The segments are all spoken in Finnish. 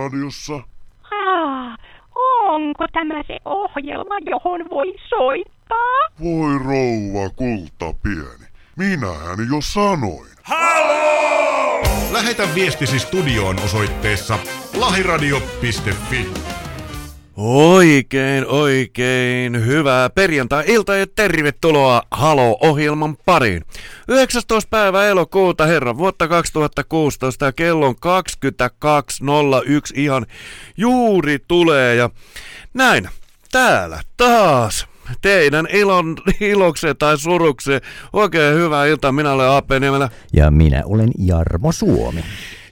lähiradiossa. Ah, onko tämä se ohjelma, johon voi soittaa? Voi rouva kulta pieni. Minähän jo sanoin. Lähetä viestisi studioon osoitteessa lahiradio.fi. Oikein, oikein hyvää perjantai-iltaa ja tervetuloa Halo-ohjelman pariin. 19. päivä elokuuta herran vuotta 2016 ja kello on 22.01 ihan juuri tulee ja näin täällä taas teidän ilon, ilokseen tai surukseen. Oikein hyvää iltaa, minä olen AP Niemelä. Ja minä olen Jarmo Suomi.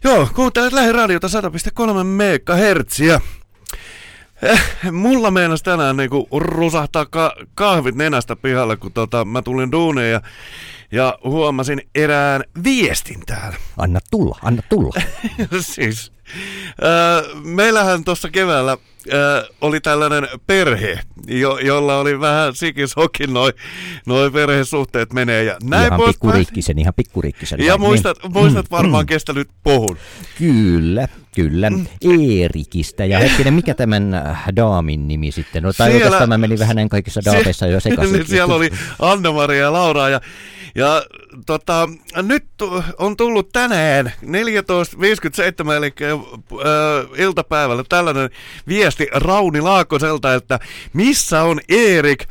Joo, kuuntelet lähiradiota 100,3 MHz. Eh, mulla meinas tänään niinku rusahtaa ka- kahvit nenästä pihalle, kun tota, mä tulin duuniin ja, ja huomasin erään viestin täällä. Anna tulla, anna tulla. siis, äh, meillähän tuossa keväällä äh, oli tällainen perhe, jo, jolla oli vähän sikisokin noin noi perhesuhteet menee ja näin ihan poispäin. pikkuriikkisen, ihan pikkuriikkisen. Ja muistat, Niin. muistat varmaan kestä nyt pohun. Kyllä, kyllä. Eerikistä. Ja hetkinen, mikä tämän äh, daamin nimi sitten? No, tai Siellä- oikeastaan mä menin vähän näin kaikissa daameissa jo sekaisin. niin siellä oli Anna-Maria ja Laura ja, ja tota, nyt on tullut tänään 14.57 eli äh, iltapäivällä tällainen viesti Rauni Laakkoselta, että missä on Erik,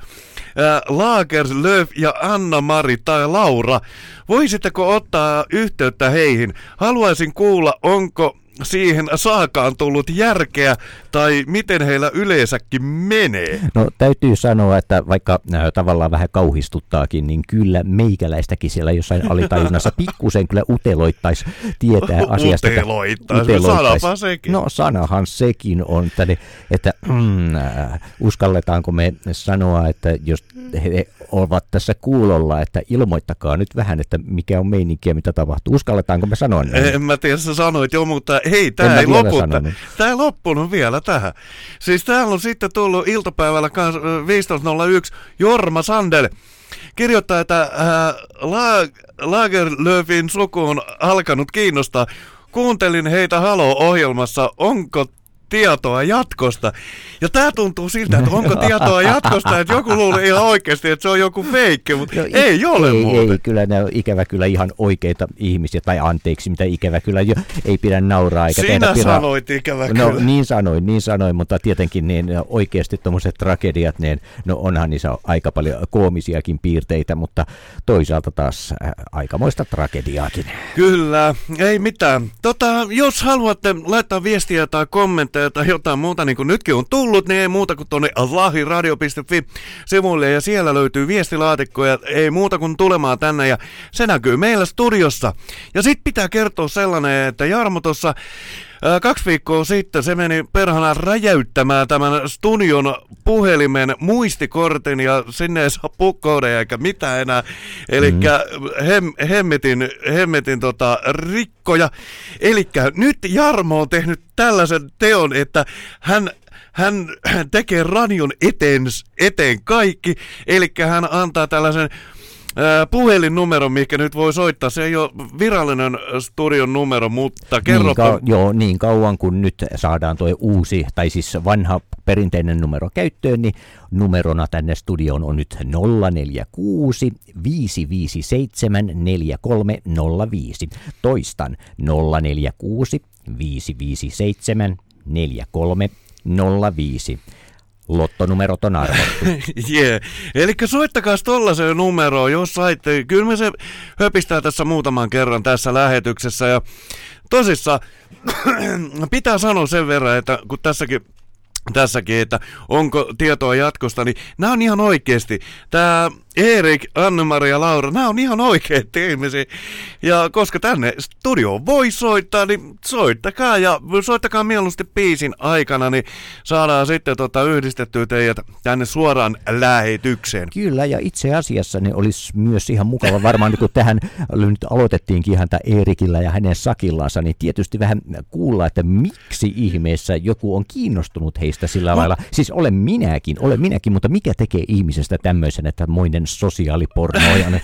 Lagerlöf ja Anna-Mari tai Laura. Voisitteko ottaa yhteyttä heihin? Haluaisin kuulla, onko siihen saakaan tullut järkeä tai miten heillä yleensäkin menee. No täytyy sanoa, että vaikka äh, tavallaan vähän kauhistuttaakin, niin kyllä meikäläistäkin siellä jossain alitajunnassa pikkusen kyllä uteloittaisi tietää asiasta. Uteloittaisi, no sanapa sekin. No sanahan sekin on, että, että mm, äh, uskalletaanko me sanoa, että jos he ovat tässä kuulolla, että ilmoittakaa nyt vähän, että mikä on meininkiä, mitä tapahtuu. Uskalletaanko me sanoa näin? En mä tiedä, sä sanoit jo, mutta hei, En tää mä ei lopu. Tää ei loppunut vielä tähän. Siis täällä on sitten tullut iltapäivällä kans, ö, 15.01 Jorma Sandel. Kirjoittaa, että äh, La- Lagerlöfin suku on alkanut kiinnostaa. Kuuntelin heitä Halo-ohjelmassa. Onko tietoa jatkosta. Ja tää tuntuu siltä, että onko tietoa jatkosta, että joku luulee ihan oikeasti, että se on joku feikki, mutta No, ei ole ei, muuten. ei, kyllä ne on ikävä kyllä ihan oikeita ihmisiä, tai anteeksi, mitä ikävä kyllä jo, ei pidä nauraa eikä Sinä tehdä sanoit ikävä No kyllä. niin sanoin, niin sanoin, mutta tietenkin niin oikeasti tuommoiset tragediat, niin no onhan niissä aika paljon koomisiakin piirteitä, mutta toisaalta taas äh, aikamoista tragediaakin. Kyllä, ei mitään. Tota, jos haluatte laittaa viestiä tai kommentteja tai jotain muuta, niin kuin nytkin on tullut, niin ei muuta kuin tuonne lahiradio.fi sivuille. Ja siellä löytyy viestilaatikkoja, ei muuta kuin tulemaan tänne. Ja se näkyy meillä studiossa. Ja sit pitää kertoa sellainen, että Jarmo tuossa Kaksi viikkoa sitten se meni perhana räjäyttämään tämän studion puhelimen muistikortin ja sinne ei saa pukkoudeja eikä mitään enää. Eli mm. hem, hemmetin, hemmetin tota, rikkoja. Eli nyt Jarmo on tehnyt tällaisen teon, että hän hän tekee radion eteen, eteen kaikki, eli hän antaa tällaisen puhelinnumero, mikä nyt voi soittaa. Se ei ole virallinen studion numero, mutta kerro. Niin, kau- joo, niin kauan kun nyt saadaan tuo uusi, tai siis vanha perinteinen numero käyttöön, niin numerona tänne studioon on nyt 046 557 4305. Toistan 046 557 4305. Lottonumerot on arvottu. Yeah. Eli soittakaa tollaiseen numeroon, jos saitte. Kyllä me se höpistää tässä muutaman kerran tässä lähetyksessä. Ja tosissa pitää sanoa sen verran, että kun tässäkin tässäkin, että onko tietoa jatkosta, niin nämä on ihan oikeasti. Tämä Erik, Anne-Maria ja Laura, nämä on ihan oikeita ihmisiä. Ja koska tänne studio voi soittaa, niin soittakaa ja soittakaa mieluusti biisin aikana, niin saadaan sitten tota yhdistettyä teidät tänne suoraan lähetykseen. Kyllä, ja itse asiassa ne olisi myös ihan mukava varmaan, niin kun tähän nyt aloitettiinkin ihan tämä Eerikillä ja hänen sakillansa, niin tietysti vähän kuulla, että miksi ihmeessä joku on kiinnostunut heistä sillä lailla. Siis olen minäkin, olen minäkin, mutta mikä tekee ihmisestä tämmöisen, että moinen sosiaalipornoja.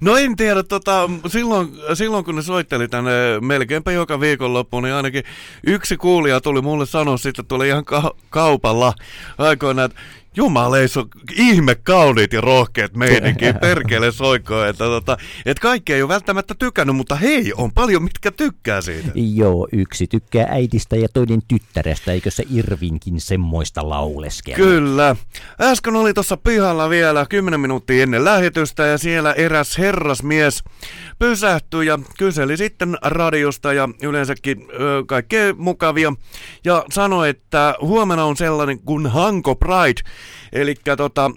No en tiedä, tota, silloin, silloin kun ne soitteli tänne melkeinpä joka viikonloppu, niin ainakin yksi kuulija tuli mulle sanoa sitten, tuli ihan ka- kaupalla aikoinaan, että Jumaleissa on ihme kauniit ja rohkeat meininki, perkele soikkoon, että, tota, että kaikki ei ole välttämättä tykännyt, mutta hei, on paljon mitkä tykkää siitä. Joo, yksi tykkää äidistä ja toinen tyttärestä, eikö se Irvinkin semmoista lauleskella? Kyllä. Äsken oli tuossa pihalla vielä 10 minuuttia ennen lähetystä ja siellä eräs herrasmies pysähtyi ja kyseli sitten radiosta ja yleensäkin ö, kaikkea mukavia ja sanoi, että huomenna on sellainen kuin Hanko Pride, eli tota,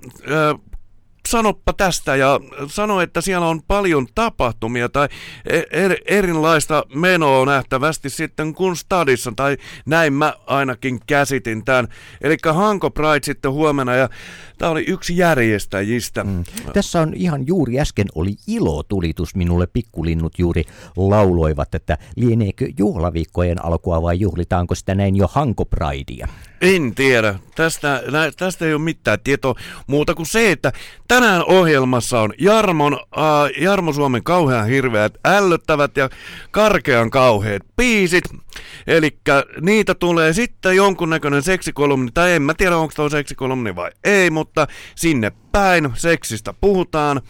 sanoppa tästä ja sano, että siellä on paljon tapahtumia tai er, erilaista menoa nähtävästi sitten kuin stadissa, tai näin mä ainakin käsitin tämän. Eli Hanko Pride sitten huomenna ja tämä oli yksi järjestäjistä. Mm. Tässä on ihan juuri äsken oli ilotulitus minulle, pikkulinnut juuri lauloivat, että lieneekö juhlaviikkojen alkua vai juhlitaanko sitä näin jo Hanko Pridea? En tiedä. Tästä, nä, tästä ei ole mitään tietoa muuta kuin se, että tänään ohjelmassa on Jarmon, äh, Jarmo Suomen kauhean hirveät, ällöttävät ja karkean kauheat biisit. Eli niitä tulee sitten jonkunnäköinen seksikolumni, tai en mä tiedä onko tuo seksikolumni vai ei, mutta sinne päin seksistä puhutaan.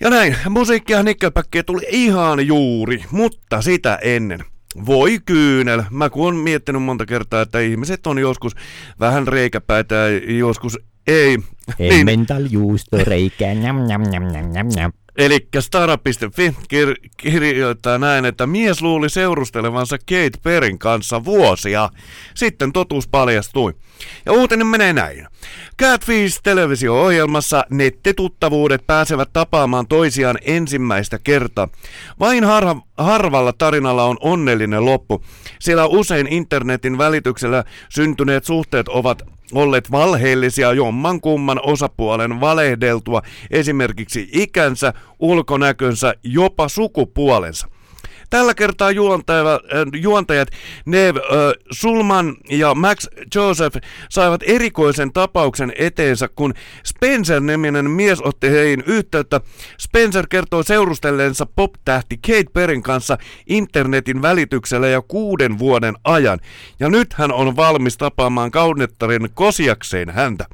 Ja näin, musiikkia Nickelbackia tuli ihan juuri, mutta sitä ennen. Voi kyynel. Mä kun on miettinyt monta kertaa, että ihmiset on joskus vähän reikäpäitä ja joskus ei. Niin, Emmental juusto reikää, njam, njam, njam, njam, njam, njam. Eli startup.fi kir- kirjoittaa näin, että mies luuli seurustelevansa Kate Perin kanssa vuosia. Sitten totuus paljastui. Ja uutinen menee näin. Catfish televisio-ohjelmassa nettituttavuudet pääsevät tapaamaan toisiaan ensimmäistä kertaa. Vain harha, harvalla tarinalla on onnellinen loppu, sillä usein internetin välityksellä syntyneet suhteet ovat olleet valheellisia jomman kumman osapuolen valehdeltua esimerkiksi ikänsä, ulkonäkönsä, jopa sukupuolensa. Tällä kertaa juontajat, äh, juontajat Nev äh, Sulman ja Max Joseph saivat erikoisen tapauksen eteensä, kun Spencer-niminen mies otti heihin yhteyttä. Spencer kertoi seurustelleensa pop-tähti Kate Perrin kanssa internetin välityksellä jo kuuden vuoden ajan. Ja nyt hän on valmis tapaamaan kaunettarin kosiakseen häntä.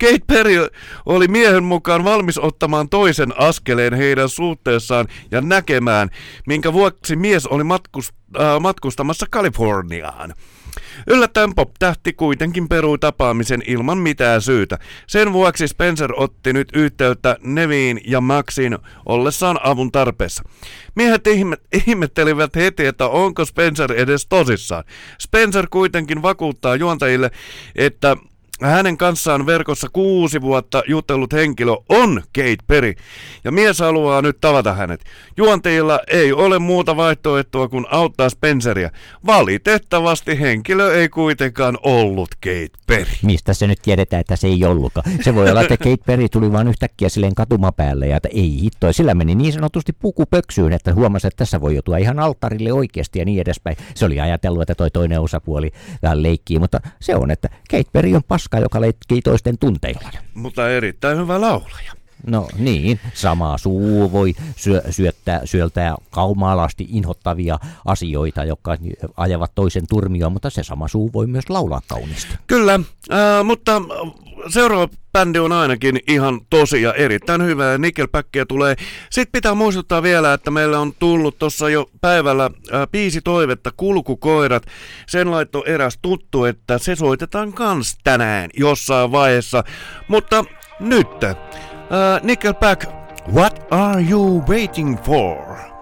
Kate Perry oli miehen mukaan valmis ottamaan toisen askeleen heidän suhteessaan ja näkemään, minkä vuoksi mies oli matkust, äh, matkustamassa Kaliforniaan. Yllättäen pop-tähti kuitenkin perui tapaamisen ilman mitään syytä. Sen vuoksi Spencer otti nyt yhteyttä Neviin ja Maxiin ollessaan avun tarpeessa. Miehet ihme- ihmettelivät heti, että onko Spencer edes tosissaan. Spencer kuitenkin vakuuttaa juontajille, että hänen kanssaan verkossa kuusi vuotta jutellut henkilö on Kate Perry, ja mies haluaa nyt tavata hänet. Juontajilla ei ole muuta vaihtoehtoa kuin auttaa Spenceria. Valitettavasti henkilö ei kuitenkaan ollut Kate Perry. Mistä se nyt tiedetään, että se ei ollutkaan? Se voi olla, että Kate Perry tuli vaan yhtäkkiä silleen katumapäälle ja että ei hittoa. Sillä meni niin sanotusti puku pöksyyn, että huomasi, että tässä voi joutua ihan alttarille oikeasti ja niin edespäin. Se oli ajatellut, että toi toinen osapuoli vähän leikkii, mutta se on, että Kate Perry on paska, joka leikkii toisten tunteilla. Mutta erittäin hyvä laulaja. No niin, sama suu voi syö, syöttää, syöltää kaumalasti inhottavia asioita, jotka ajavat toisen turmioon, mutta se sama suu voi myös laulaa kauniisti. Kyllä, äh, mutta seuraava bändi on ainakin ihan tosi ja erittäin hyvä ja Nickelbackia tulee. Sitten pitää muistuttaa vielä, että meillä on tullut tuossa jo päivällä äh, biisi toivetta Kulkukoirat. Sen laitto eräs tuttu, että se soitetaan kans tänään jossain vaiheessa. Mutta nyt, äh, Nickelback, what are you waiting for?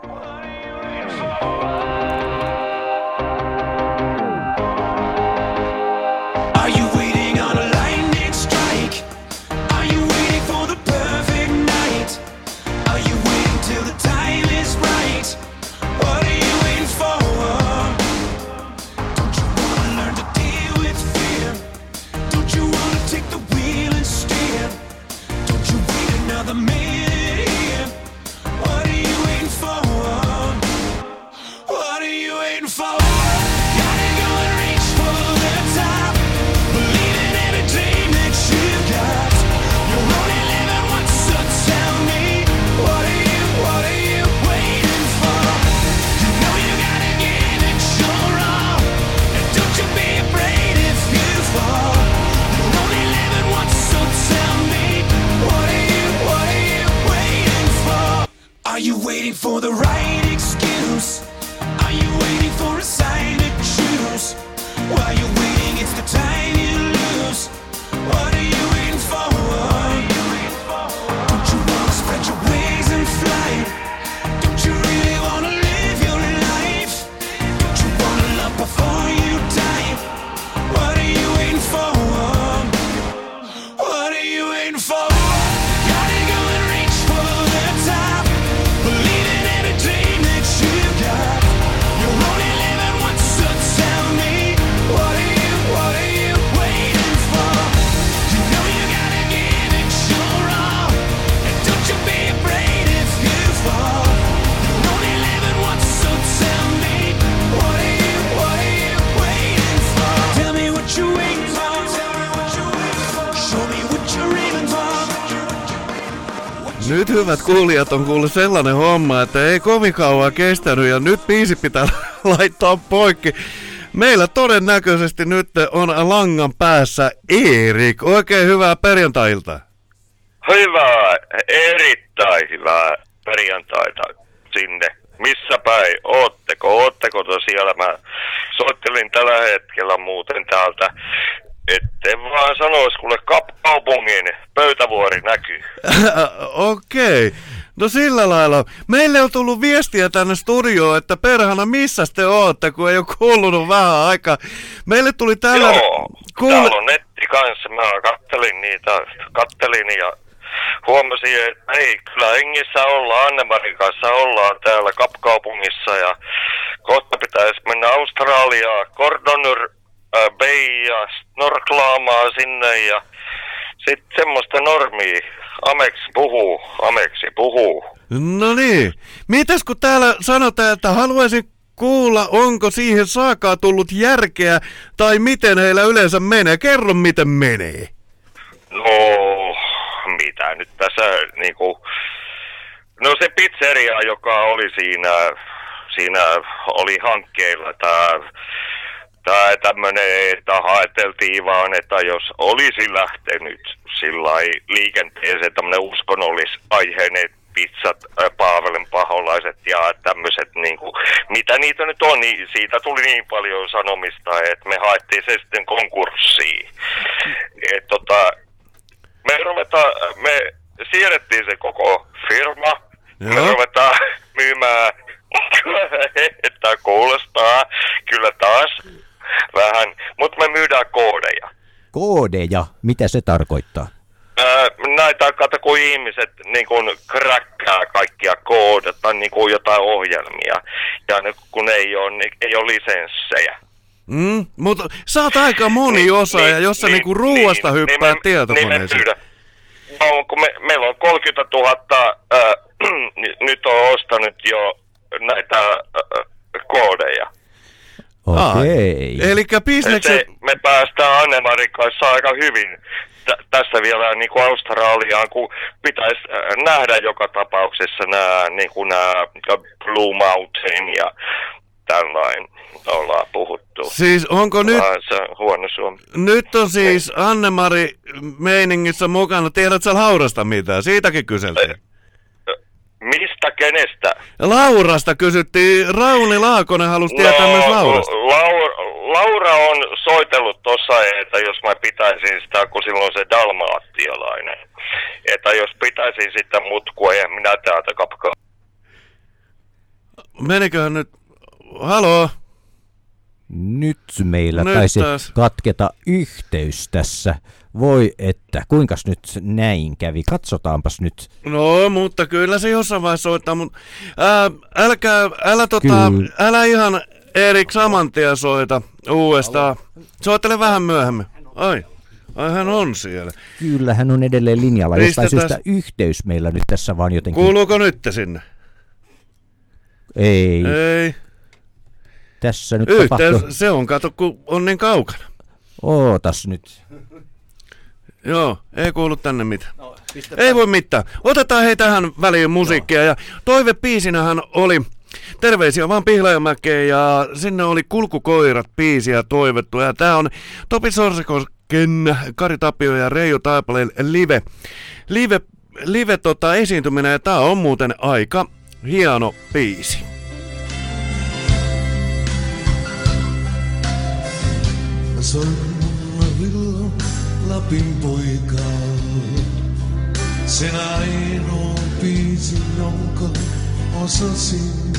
Hyvät kuulijat on kuullut sellainen homma, että ei kovin kauan kestänyt ja nyt biisi pitää laittaa poikki. Meillä todennäköisesti nyt on langan päässä Erik. Oikein hyvää perjantailta. Hyvää, erittäin hyvää perjantaita sinne. Missä päin ootteko? Ootteko tosiaan? Mä soittelin tällä hetkellä muuten täältä. Etten vaan sanois, kuule Kapkaupungin pöytävuori näkyy. Okei. No sillä lailla. Meille on tullut viestiä tänne studioon, että perhana missä te ootte, kun ei ole kuulunut vähän aikaa. Meille tuli tällä... Joo, täällä on netti kanssa. Mä kattelin niitä, kattelin ja huomasin, että ei, kyllä hengissä ollaan, Annemarin kanssa ollaan täällä Kapkaupungissa ja kohta pitäisi mennä Australiaan, Cordonur Bay ja snorklaamaan sinne ja sitten semmoista normia. Ameksi puhuu, Ameksi puhuu. No niin. Mitäs kun täällä sanotaan, että haluaisin kuulla, onko siihen saakaa tullut järkeä, tai miten heillä yleensä menee. Kerro, miten menee. No, mitä nyt tässä niinku... No se pizzeria, joka oli siinä, siinä oli hankkeilla, tää, tää tämmönen, että haeteltiin vaan, että jos olisi lähtenyt sillä liikenteeseen tämmönen uskonnollisaiheinen pizzat, Paavelen paholaiset ja tämmöiset, niinku, mitä niitä nyt on, niin siitä tuli niin paljon sanomista, että me haettiin se sitten konkurssiin. Et, tota, me ruvetaan, me siirrettiin se koko firma, me Joo. ruvetaan myymään, että kuulostaa kyllä taas vähän, mutta me myydään koodeja. Koodeja, mitä se tarkoittaa? Ää, näitä kato, kun ihmiset niin kun kräkkää kaikkia koodata niin kuin jotain ohjelmia, ja ne, kun ei ole, niin ei ole lisenssejä. Mm, mutta sä oot aika moni osa, ja jos sä niinku ruuasta hyppää me- tietokoneeseen. Niin me. No, kun me, meillä on 30 000, äh, nyt on ostanut jo näitä äh, koodeja. Okei. Eli bisnekset... Se, me päästään Annemarin kanssa aika hyvin tä- tässä vielä niin kuin Australiaan, kun pitäisi äh, nähdä joka tapauksessa nämä niin kuin nämä Blue Mountain ja tällainen ollaan puhuttu. Siis onko nyt, se on huono suomi. nyt on siis Annemari meiningissä mukana, tiedät sä Laurasta mitään? Siitäkin kyseltiin. Mistä, kenestä? Laurasta kysyttiin, Rauni Laakonen halusi tietää myös Laurasta. Laura, Laura on soitellut tossa, että jos mä pitäisin sitä, kun silloin se dalmaattialainen, että jos pitäisin sitä mutkua ja minä täältä kapkaa. Meniköhän nyt, haloo? Nyt meillä Nyt taisi taas. katketa yhteys tässä. Voi että, kuinkas nyt näin kävi? Katsotaanpas nyt. No, mutta kyllä se jossain vaiheessa soittaa, mutta ää, älkää, älä tota, älä ihan Erik saman tien soita uudestaan. Soittele vähän myöhemmin. Ai, ai hän on siellä. Kyllä hän on edelleen linjalla. Jostain Pistetään- syystä yhteys meillä nyt tässä vaan jotenkin. Kuuluuko nyt sinne? Ei, Ei. tässä nyt Yhteys, tapahtuu. se on, kato, kun on niin kaukana. Ootas nyt. Joo, ei kuulu tänne mitään. ei voi mitään. Otetaan hei tähän väliin musiikkia. Ja toivepiisinähän oli Terveisiä vaan Pihlajamäkeen ja sinne oli Kulkukoirat biisiä toivottu. Ja tää on Topi Sorsikosken, Kari Tapio ja Reijo Taipaleen live, live, live tota, esiintyminen. Ja tää on muuten aika Hieno biisi. Mä soin Lapin poikaa. Sen ainoa biisi, jonka osasin.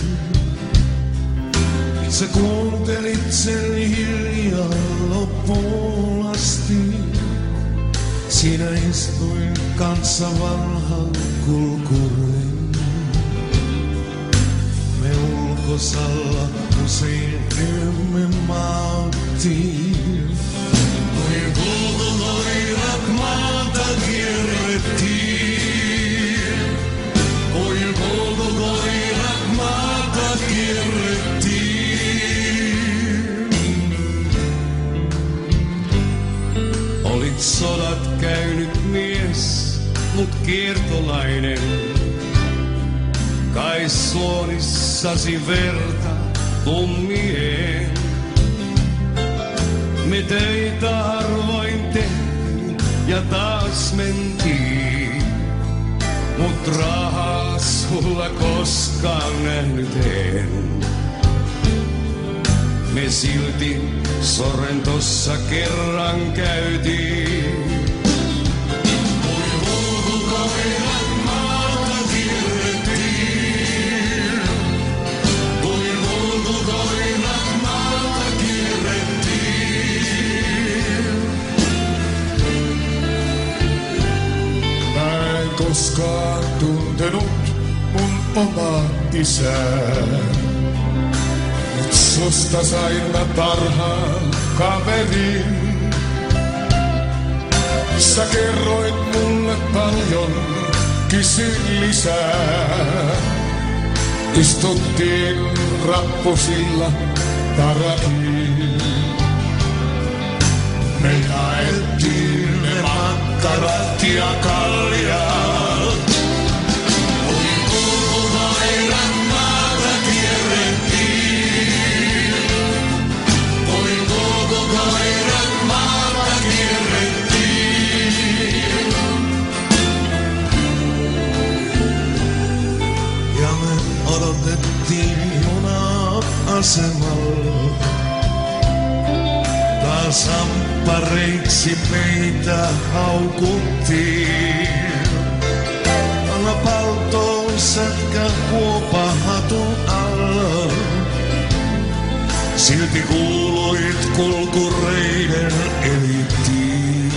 Sä kuuntelit sen hiljaa loppuun asti. Siinä istuin kanssa vanhan kulkurin. Me ulkosalla usein emme maattiin. Kierrettiin. Kuin kulkukoirat maata kierrettiin. Olit sodat käynyt mies, mut kiertolainen. Kai suorissasi verta tummien. Me töitä harvoin tehtiin ja taas mentiin. Mut rahaa sulla koskaan nähnyt en. Me silti Sorrentossa kerran käytiin. Koskaan tuntenut mun omaa isää. Mut susta sain mä parhaan kaverin. Sä kerroit mulle paljon, kysy lisää. Istuttiin rappusilla parakiin. Me jaettiin ne makkarat ja kaljat. Asemalla. Taas amppareiksi meitä haukuttiin. Anna paltoon sätkä huopa hatun alla. Silti kuuluit kulkureiden eliittiin.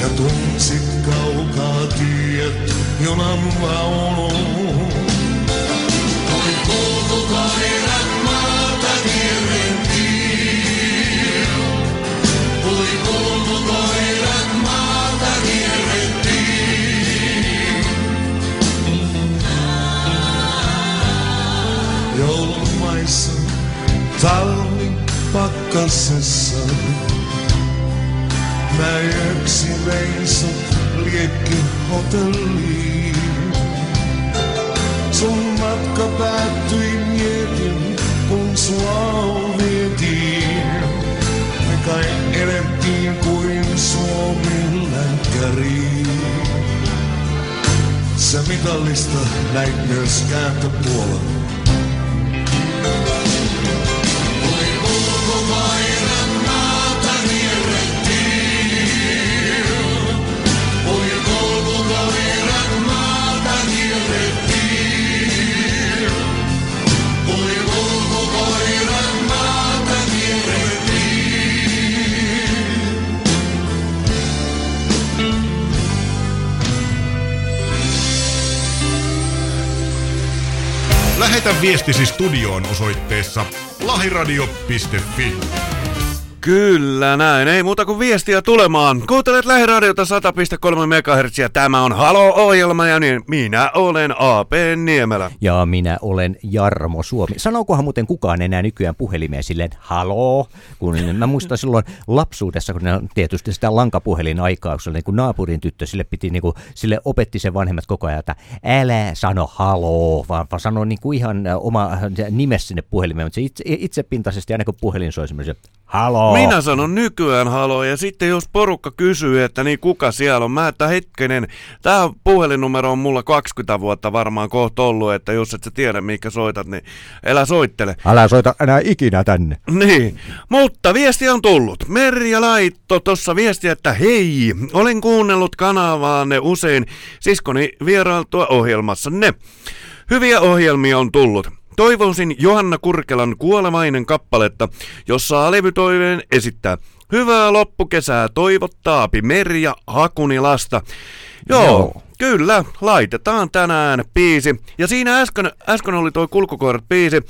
Ja tunsit kaukaa tiet junan vaunun. Kuin kulkukoirat maata kierrettiin. Kuin kulkukoirat maata kierrettiin. Matka päättyi mietin, kun sua vietiin. Me kai elettiin kuin Suomi länkkäriin. Sä mitallista näit myös kääntöpuolella. Lähetä viestisi studioon osoitteessa lahiradio.fi. Kyllä näin, ei muuta kuin viestiä tulemaan. Kuuntelet lähiradiota 100,3 MHz. Tämä on Halo-ohjelma ja niin minä olen A.P. Niemelä. Ja minä olen Jarmo Suomi. Sanookohan muuten kukaan enää nykyään puhelimeen silleen haloo? Kun mä muistan silloin lapsuudessa, kun on tietysti sitä lankapuhelin aikaa, kun niin kuin naapurin tyttö, sille piti niin kuin, sille opetti sen vanhemmat koko ajan, että älä sano haloo, vaan, vaan sano niin kuin ihan oma nimessä sinne puhelimeen, mutta se itse, itsepintaisesti aina kun puhelin soi semmoisen haloo. Minä sanon nykyään halo ja sitten jos porukka kysyy, että niin kuka siellä on, mä että hetkinen, tämä puhelinnumero on mulla 20 vuotta varmaan kohta ollut, että jos et sä tiedä mikä soitat, niin älä soittele. Älä soita enää ikinä tänne. Niin, mutta viesti on tullut. Merja laitto tuossa viestiä, että hei, olen kuunnellut kanavaanne usein siskoni vierailtua ohjelmassanne. Hyviä ohjelmia on tullut. Toivoisin Johanna Kurkelan kuolemainen kappaletta, jossa levytoiveen esittää. Hyvää loppukesää toivottaapi Merja Hakunilasta. Joo, Joo. Kyllä, laitetaan tänään biisi. Ja siinä äsken, äsken oli tuo kulkukoirat biisi.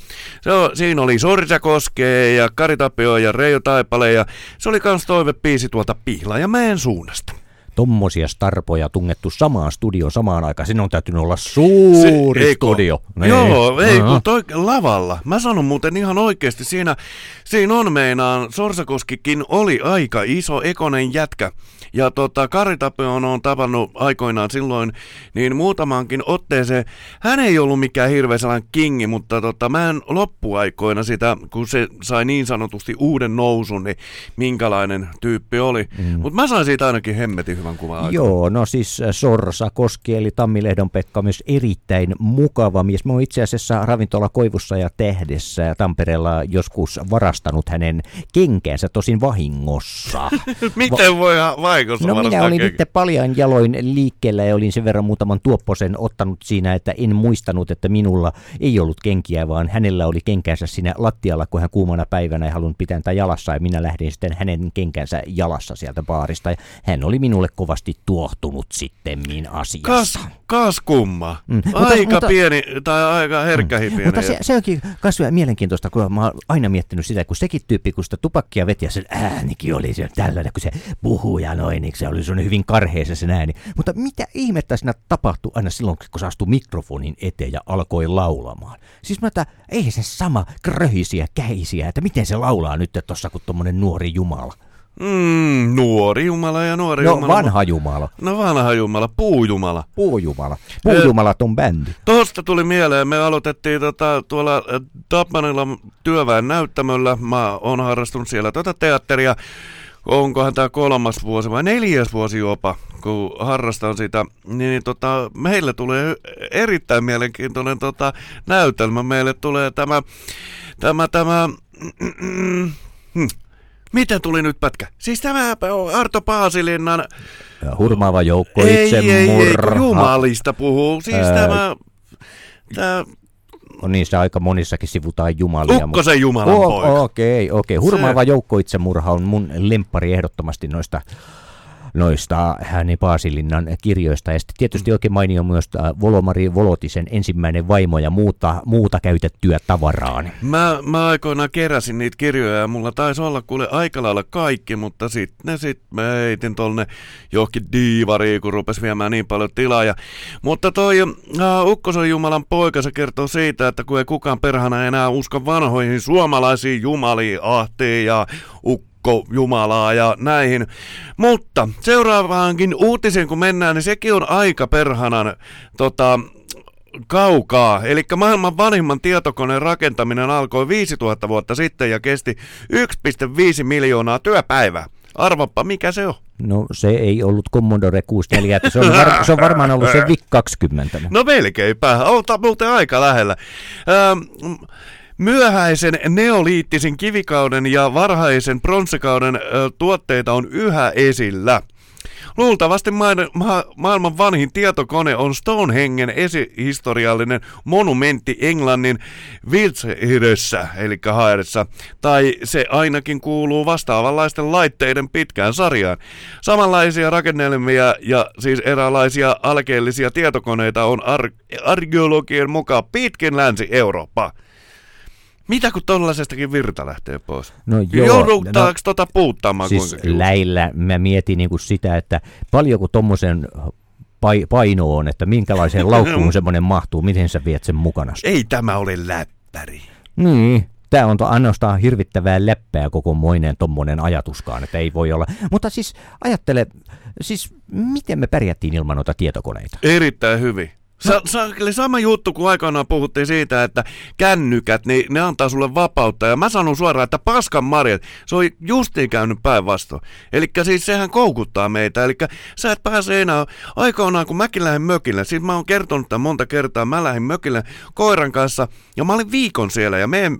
Se siinä oli Sorsa Koskee ja Kari Tapio ja Reijo Taipale ja se oli kans toivebiisi tuolta Pihlajamäen suunnasta tommosia starpoja tungettu samaan studioon samaan aikaan. Sinne on täytynyt olla suuri se, studio. Niin. Joo, ei kun toi lavalla. Mä sanon muuten ihan oikeasti, siinä, siinä on meinaan, Sorsakoskikin oli aika iso ekonen jätkä. Ja tota, Kari Tapion on tavannut aikoinaan silloin niin muutamankin otteeseen. Hän ei ollut mikään hirveä sellainen kingi, mutta tota, mä en loppuaikoina sitä, kun se sai niin sanotusti uuden nousun, niin minkälainen tyyppi oli. Mm. Mutta mä sain siitä ainakin hemmetin hyvän kuvan aikana. Joo, no siis äh, Sorsa Koski eli Tammilehdon Pekka myös erittäin mukava mies. Mä oon itse asiassa ravintola Koivussa ja Tehdessä ja Tampereella joskus varastanut hänen kenkänsä tosin vahingossa. Miten voi vai No minä olin nyt paljon jaloin liikkeellä ja olin sen verran muutaman tuopposen ottanut siinä, että en muistanut, että minulla ei ollut kenkiä, vaan hänellä oli kenkänsä siinä lattialla, kun hän kuumana päivänä ei halunnut pitää tätä jalassa ja minä lähdin sitten hänen kenkänsä jalassa sieltä baarista ja hän oli minulle kovasti tuohtunut sitten asiassa. Kas, kas kumma. Mm. Aika mutta, pieni tai aika herkkä mm. Mutta se, se onkin kas mielenkiintoista, kun mä oon aina miettinyt sitä, kun sekin tyyppi, kun sitä tupakkia veti ja sen äänikin oli se tällainen, kun se puhuu ja noin, niin se oli sun hyvin karheessa se ääni. Mutta mitä ihmettä siinä tapahtui aina silloin, kun se astui mikrofonin eteen ja alkoi laulamaan? Siis mä että ei se sama kröhisiä käisiä, että miten se laulaa nyt tuossa kuin tommonen nuori jumala. Mm, nuori jumala ja nuori no, jumala. vanha jumala. No vanha jumala, puujumala. Puujumala. Puujumalat on bändi. Tuosta tuli mieleen, me aloitettiin tota, tuolla Tapmanilla työväen näyttämöllä. Mä oon harrastunut siellä tota teatteria onkohan tämä kolmas vuosi vai neljäs vuosi jopa, kun harrastan sitä, niin tota, meille tulee erittäin mielenkiintoinen tota, näytelmä. Meille tulee tämä, tämä, tämä, hmm, mitä tuli nyt pätkä? Siis tämä Arto Paasilinnan... Hurmaava joukko itse ei, ei, ei, jumalista puhuu. Siis Ää... tämä, tämä on niissä aika monissakin sivutaan jumalia. Ukkosen jumalan oh, poika. Okei, okay, okei. Okay. Hurmaava Se... joukko itsemurha on mun lempari ehdottomasti noista noista hänen Paasilinnan kirjoista. Ja sitten tietysti oikein mainio myös äh, Volomari Volotisen ensimmäinen vaimo ja muuta, muuta käytettyä tavaraa. Mä, mä aikoinaan keräsin niitä kirjoja ja mulla taisi olla kuule aika lailla kaikki, mutta sitten ne sit mä heitin tonne johonkin diivariin, kun rupesi viemään niin paljon tilaa. Ja, mutta toi uh, Ukkosen Jumalan poika, se kertoo siitä, että kun ei kukaan perhana enää usko vanhoihin suomalaisiin jumaliin, Ahtiin ja Ukkosen Jumalaa ja näihin. Mutta seuraavaankin uutisen kun mennään, niin sekin on aika perhanan tota, kaukaa. Eli maailman vanhimman tietokoneen rakentaminen alkoi 5000 vuotta sitten ja kesti 1,5 miljoonaa työpäivää. Arvoppa, mikä se on? No se ei ollut Commodore 64, että se on, var, se on varmaan ollut se VIC 20. No melkeinpä, olta muuten aika lähellä. Ähm, Myöhäisen neoliittisen kivikauden ja varhaisen pronssikauden tuotteita on yhä esillä. Luultavasti ma- ma- maailman vanhin tietokone on Stonehengen esihistoriallinen monumentti Englannin Wiltshiressä, eli Haerissa, tai se ainakin kuuluu vastaavanlaisten laitteiden pitkään sarjaan. Samanlaisia rakennelmia ja siis eräänlaisia alkeellisia tietokoneita on ar- arkeologien mukaan pitkin Länsi-Eurooppaa. Mitä kun tollaisestakin virta lähtee pois? No joo. Joudutaanko no, tota puuttaamaan siis kuinka? läillä mä mietin niinku sitä, että paljonko tommosen paino on, että minkälaiseen laukkuun semmoinen mahtuu, miten sä viet sen mukana? Ei tämä ole läppäri. Niin, tämä on ainoastaan hirvittävää läppää koko moinen tommonen ajatuskaan, että ei voi olla. Mutta siis ajattele, siis miten me pärjättiin ilman noita tietokoneita? Erittäin hyvin. Sa, sa, sama juttu kuin aikanaan puhuttiin siitä, että kännykät, niin ne antaa sulle vapautta. Ja mä sanon suoraan, että paskan marjat, se on justiin käynyt päinvastoin. Eli siis sehän koukuttaa meitä. Eli sä et pääse enää, aikanaan kun mäkin lähdin mökille, siis mä oon kertonut tämän monta kertaa, mä lähdin mökille koiran kanssa ja mä olin viikon siellä ja meidän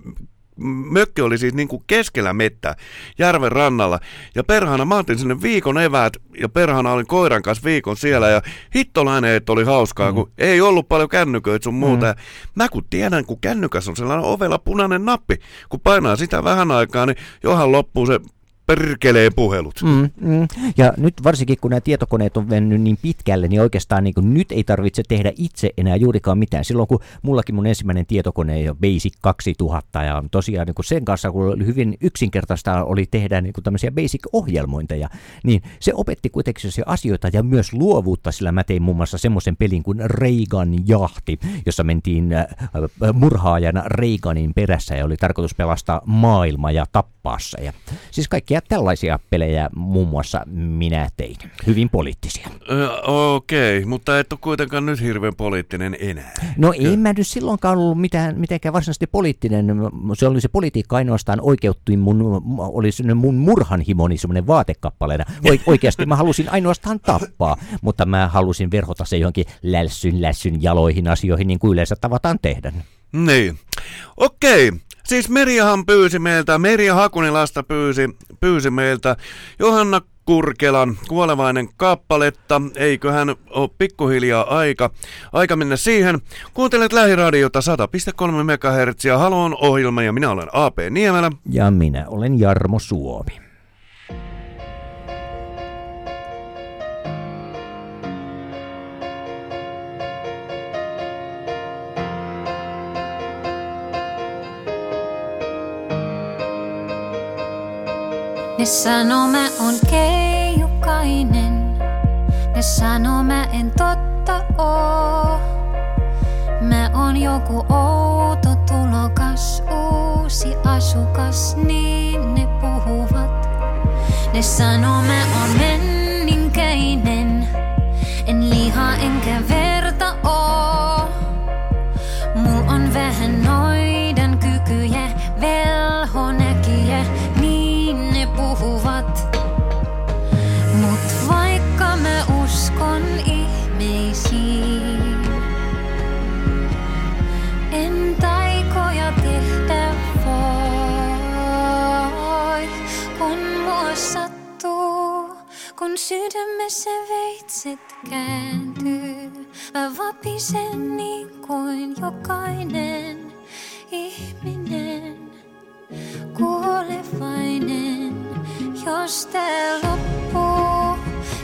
mökki oli siis niin kuin keskellä mettä, järven rannalla. Ja perhana, mä otin sinne viikon eväät ja perhana olin koiran kanssa viikon siellä ja hittolainen, että oli hauskaa, mm. kun ei ollut paljon kännyköitä sun muuta. Mm. mä kun tiedän, kun kännykäs on sellainen ovella punainen nappi, kun painaa sitä vähän aikaa, niin johan loppuu se perkelee puhelut. Mm, mm. Ja nyt varsinkin kun nämä tietokoneet on mennyt niin pitkälle, niin oikeastaan niin kuin nyt ei tarvitse tehdä itse enää juurikaan mitään. Silloin kun mullakin mun ensimmäinen tietokone jo Basic 2000 ja tosiaan niin kuin sen kanssa, kun oli hyvin yksinkertaista oli tehdä niin kuin tämmöisiä Basic-ohjelmointeja, niin se opetti kuitenkin sellaisia asioita ja myös luovuutta, sillä mä tein muun muassa semmoisen pelin kuin Reagan jahti, jossa mentiin äh, murhaajana Reaganin perässä ja oli tarkoitus pelastaa maailma ja tappaa se. Ja siis kaikki kaikkia tällaisia pelejä muun muassa minä tein. Hyvin poliittisia. Ö, Okei, okay, mutta et ole kuitenkaan nyt hirveän poliittinen enää. No en mä nyt silloinkaan ollut mitään, mitenkään varsinaisesti poliittinen. Se oli se politiikka ainoastaan oikeuttui mun, oli mun murhanhimoni semmoinen vaatekappaleena. Oikeasti mä halusin ainoastaan tappaa, mutta mä halusin verhota se johonkin lässyn lässyn jaloihin asioihin, niin kuin yleensä tavataan tehdä. Niin. Okei, Siis Meriahan pyysi meiltä, Meria Hakunilasta pyysi, pyysi meiltä Johanna Kurkelan kuolevainen kappaletta. Eiköhän ole pikkuhiljaa aika, aika mennä siihen. Kuuntelet lähiradiota 100.3 MHz. Halon ohjelma ja minä olen AP Niemelä. Ja minä olen Jarmo Suomi. Ne sanoo mä on keijukainen. Ne sanoo mä en totta oo. Mä on joku outo tulokas, uusi asukas, niin ne puhuvat. Ne sanoo mä on menninkäinen. En liha enkä verta oo. Mul on vähän kun sydämessä veitset kääntyy. Mä vapisen niin kuin jokainen ihminen kuolevainen. Jos tää loppuu,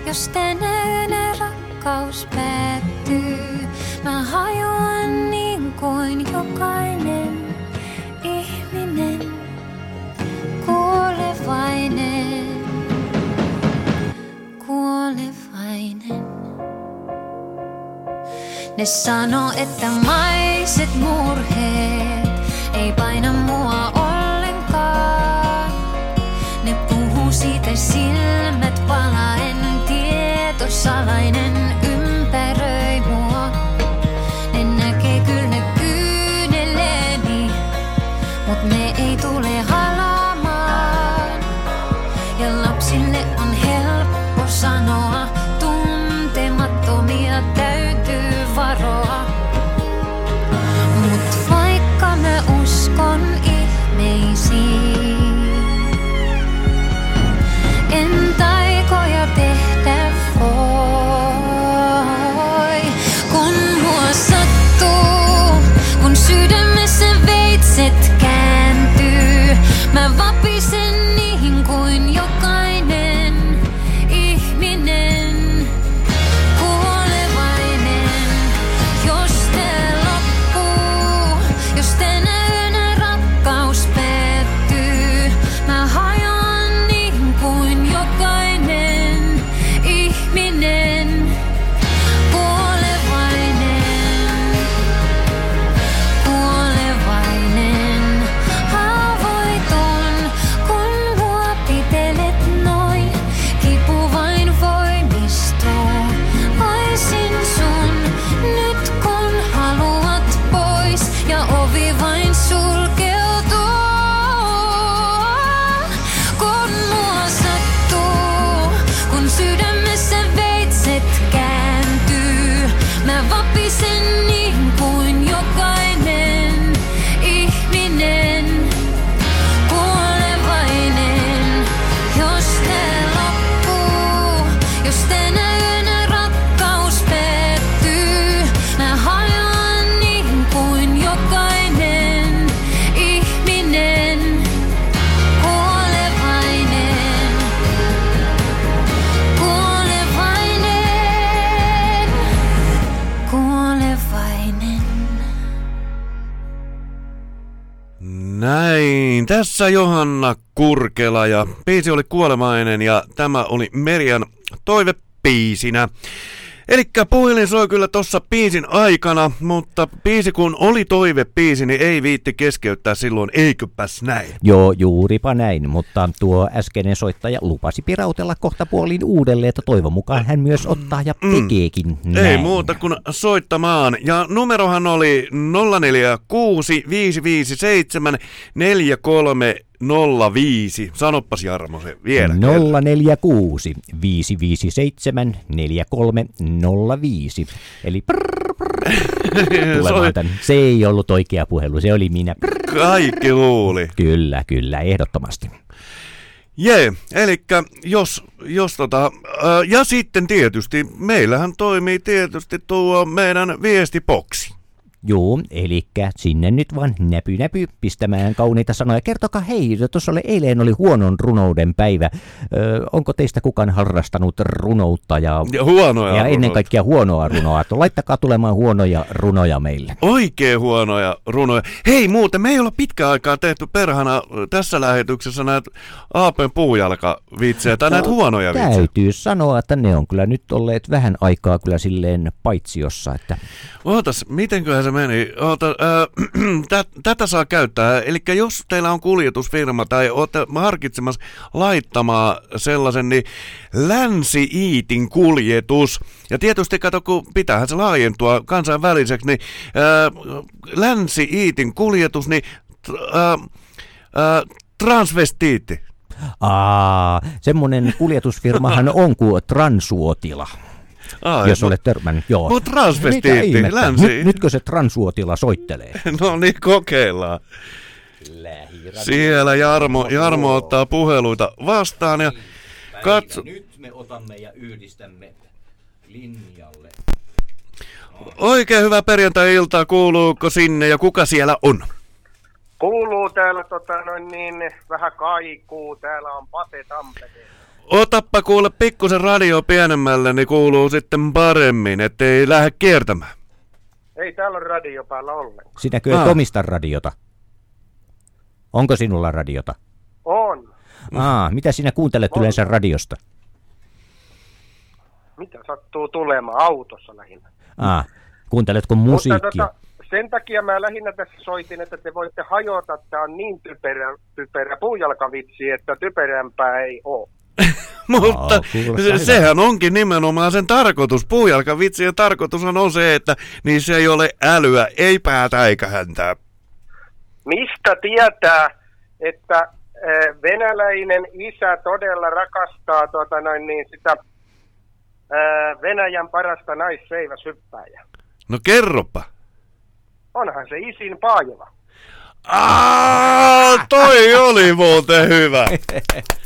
jos tänään rakkaus päättyy, mä hajoan niin kuin jokainen ihminen kuolevainen. Kuolevainen. Ne sanoo, että maiset murheet ei paina mua ollenkaan. Ne puhuu siitä silmät palaen, tieto tässä Johanna Kurkela ja biisi oli kuolemainen ja tämä oli Merian toivepiisinä. Eli puhelin soi kyllä tossa biisin aikana, mutta biisi kun oli toivepiisi, niin ei viitti keskeyttää silloin, eiköpäs näin. Joo, juuripa näin, mutta tuo äskeinen soittaja lupasi pirautella kohta puoliin uudelleen, että toivon mukaan hän myös ottaa ja tekeekin näin. Ei muuta kuin soittamaan. Ja numerohan oli 046 557 4305. Sanoppas Jarmo se vielä. 046 557 4305. Eli prrr, prrr, tulemaan tänne. Se ei ollut oikea puhelu, se oli minä. Prrr. Kaikki luuli. Kyllä, kyllä, ehdottomasti. Jee, eli jos, jos tota, ää, ja sitten tietysti, meillähän toimii tietysti tuo meidän viestipoksi. Joo, eli sinne nyt vaan näpy näpy pistämään kauniita sanoja. Kertokaa hei, tuossa oli eilen oli huonon runouden päivä. Ö, onko teistä kukaan harrastanut runoutta ja, Ja huonoja ja ennen kaikkea huonoa runoa? Laittakaa tulemaan huonoja runoja meille. Oikein huonoja runoja. Hei muuten, me ei olla pitkä aikaa tehty perhana tässä lähetyksessä näitä Aapen puujalkavitsejä tai näitä huonoja vitsejä. Täytyy sanoa, että ne on kyllä nyt olleet vähän aikaa kyllä silleen paitsiossa, että Ootas, mitenköhän se meni? Oota, tä, tätä saa käyttää. Eli jos teillä on kuljetusfirma tai olette harkitsemassa laittamaan sellaisen, niin Länsi-Iitin kuljetus. Ja tietysti kato, kun pitäähän se laajentua kansainväliseksi, niin ää, Länsi-Iitin kuljetus, niin ää, ää, transvestiitti. Aa, semmonen kuljetusfirmahan on kuin Transuotila. Ai, jos mut- olet törmännyt, joo. mut transvestiitti, länsi- Nyt, nytkö se transuotila soittelee? No niin, kokeillaan. Siellä Jarmo, Jarmo ottaa puheluita vastaan ja katso, Nyt me otamme ja yhdistämme linjalle. oikein hyvää perjantai-iltaa, kuuluuko sinne ja kuka siellä on? Kuuluu täällä tota, noin niin, vähän kaikuu. Täällä on Pate Tampere. Otappa kuule pikkusen radio pienemmälle, niin kuuluu sitten paremmin, ettei lähde kiertämään. Ei täällä ole radio päällä ollenkaan. Sinäkö et Ah. omista radiota? Onko sinulla radiota? On. Aa, mitä sinä kuuntelet On. yleensä radiosta? Mitä sattuu tulemaan autossa lähinnä? Aa, kuunteletko Mutta musiikkia? tota, sen takia mä lähinnä tässä soitin, että te voitte hajota, että on niin typerä, typerä puujalkavitsi, että typerämpää ei ole. Mutta Aa, kuulostaa se, hyvältä. sehän onkin nimenomaan sen tarkoitus. Puujalkavitsien tarkoitushan on se, että niissä ei ole älyä, ei päätä eikä häntää. Mistä tietää, että äh, venäläinen isä todella rakastaa tuota noin niin sitä äh, Venäjän parasta naisseiväsyppääjää? No kerropa. Onhan se isin Paajova. Aa, toi oli muuten hyvä.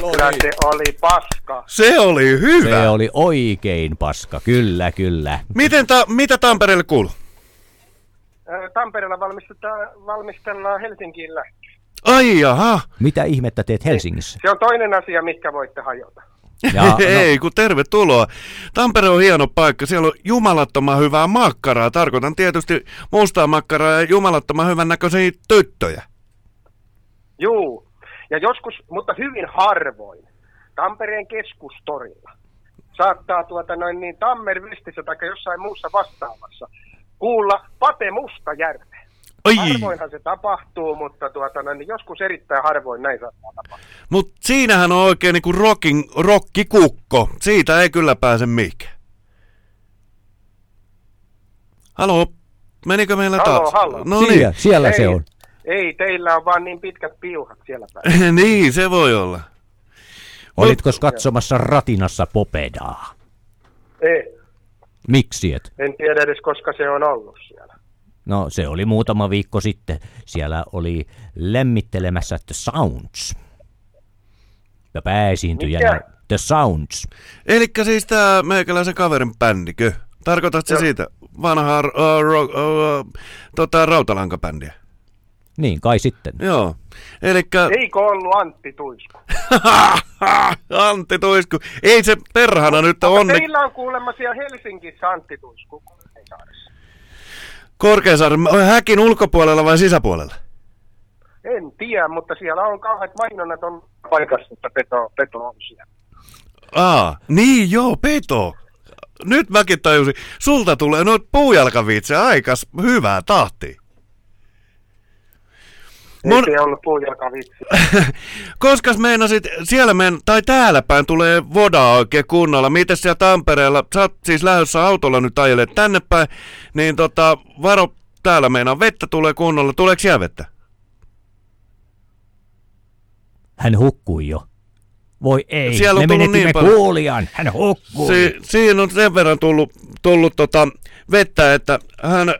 Kyllä se oli paska. Se oli hyvä. Se oli oikein paska, kyllä, kyllä. Miten ta, mitä Tampereelle kuuluu? Tampereella valmistetaan, valmistellaan Helsinkiin lähtö. Ai jaha. Mitä ihmettä teet Helsingissä? Se on toinen asia, mitkä voitte hajota. Ja, no, Ei, kun tervetuloa. Tampere on hieno paikka. Siellä on jumalattoman hyvää makkaraa. Tarkoitan tietysti mustaa makkaraa ja jumalattoman hyvän näköisiä tyttöjä. Juu. Ja joskus, mutta hyvin harvoin, Tampereen keskustorilla saattaa tuota noin niin Tammervestissä tai jossain muussa vastaavassa kuulla Pate Mustajärve. Ai, Harvoinhan se tapahtuu, mutta tuota noin, niin joskus erittäin harvoin näin saattaa tapahtua. mut siinähän on oikein niinku rocking, rockikukko. Siitä ei kyllä pääse mihinkään. Halo, menikö meillä Halo, taas? halo. No siellä, niin. siellä se Ei. on. Ei, teillä on vaan niin pitkät piuhat siellä päin. niin, se voi olla. Olitko katsomassa ratinassa Popedaa? Ei. Miksi et? En tiedä edes, koska se on ollut siellä. No se oli muutama viikko sitten. Siellä oli lämmittelemässä The Sounds. Ja pääesiintyjänä Mikä? The Sounds. Elikkä siis tää meikäläisen kaverin bändikö? Tarkoitatko siitä vanhaa uh, ro, uh, tota, rautalankabändiä? Niin kai sitten. Joo. Elikkä Eikö ollut Antti Tuisku? Antti Tuisku. Ei se perhana nyt Onko onne... Teillä on kuulemma siellä Helsingissä Antti Tuisku Korkeasaaressa. Korkeasaaren häkin ulkopuolella vai sisäpuolella? En tiedä, mutta siellä on kauheat mainonnat on paikassa, että Peto, Peto on siellä. Aa, niin joo, Peto. Nyt mäkin tajusin. Sulta tulee noit puujalkaviitse aikas hyvää tahtia. Ei Mon- se ollut puujalkavitsi. Koskas meinasit, siellä men, tai täällä päin tulee vodaa oikein kunnolla. Mites siellä Tampereella, sä oot siis lähdössä autolla nyt ajelee tänne päin, niin tota, varo täällä meinaa vettä tulee kunnolla. Tuleeko siellä vettä? Hän hukkui jo. Voi ei, Siellä on me menetimme niin paljon. kuulijan. Hän hukkui. Si- siinä on sen verran tullut, tullut tota vettä, että hän,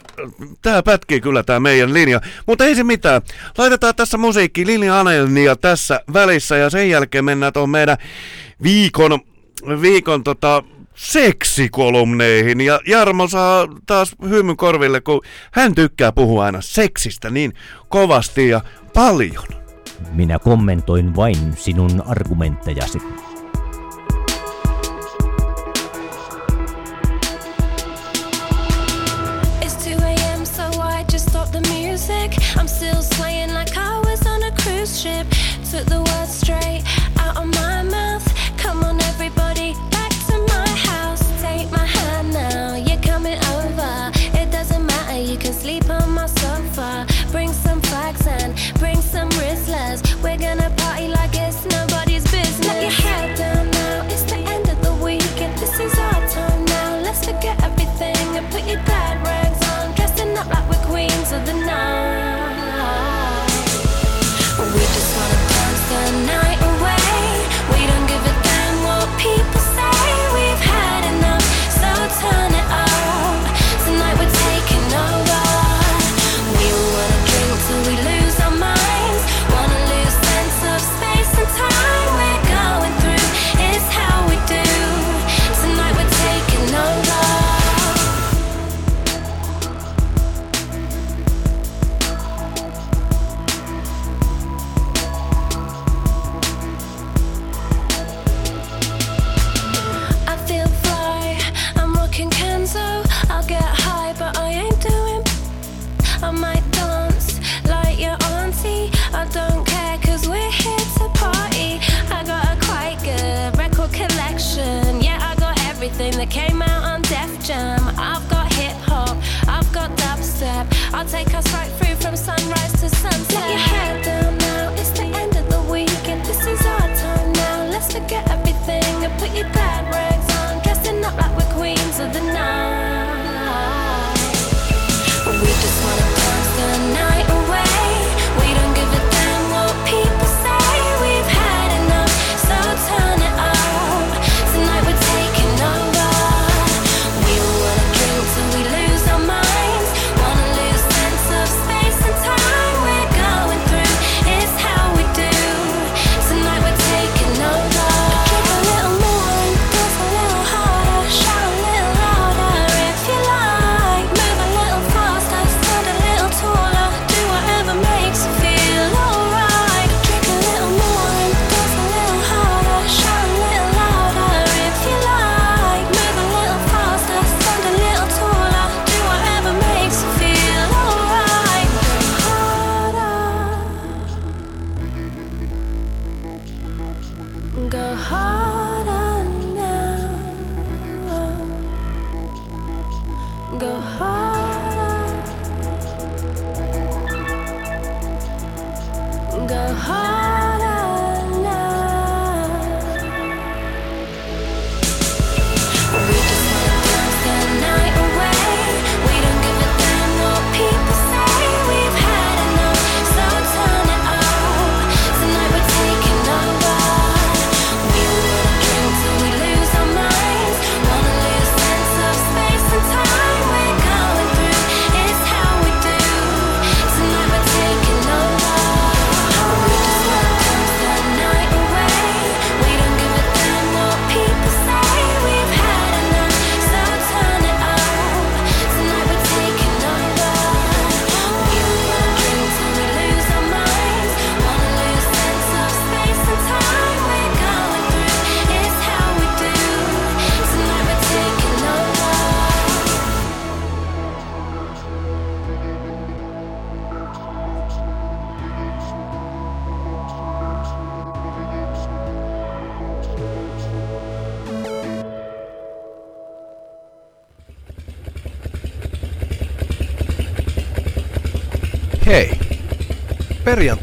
tää pätkii kyllä tää meidän linja. Mutta ei se mitään. Laitetaan tässä musiikki Linja Anelnia tässä välissä ja sen jälkeen mennään tuohon meidän viikon, viikon tota, seksikolumneihin. Ja Jarmo saa taas hymyn korville, kun hän tykkää puhua aina seksistä niin kovasti ja paljon. Minä kommentoin vain sinun argumenttejasi.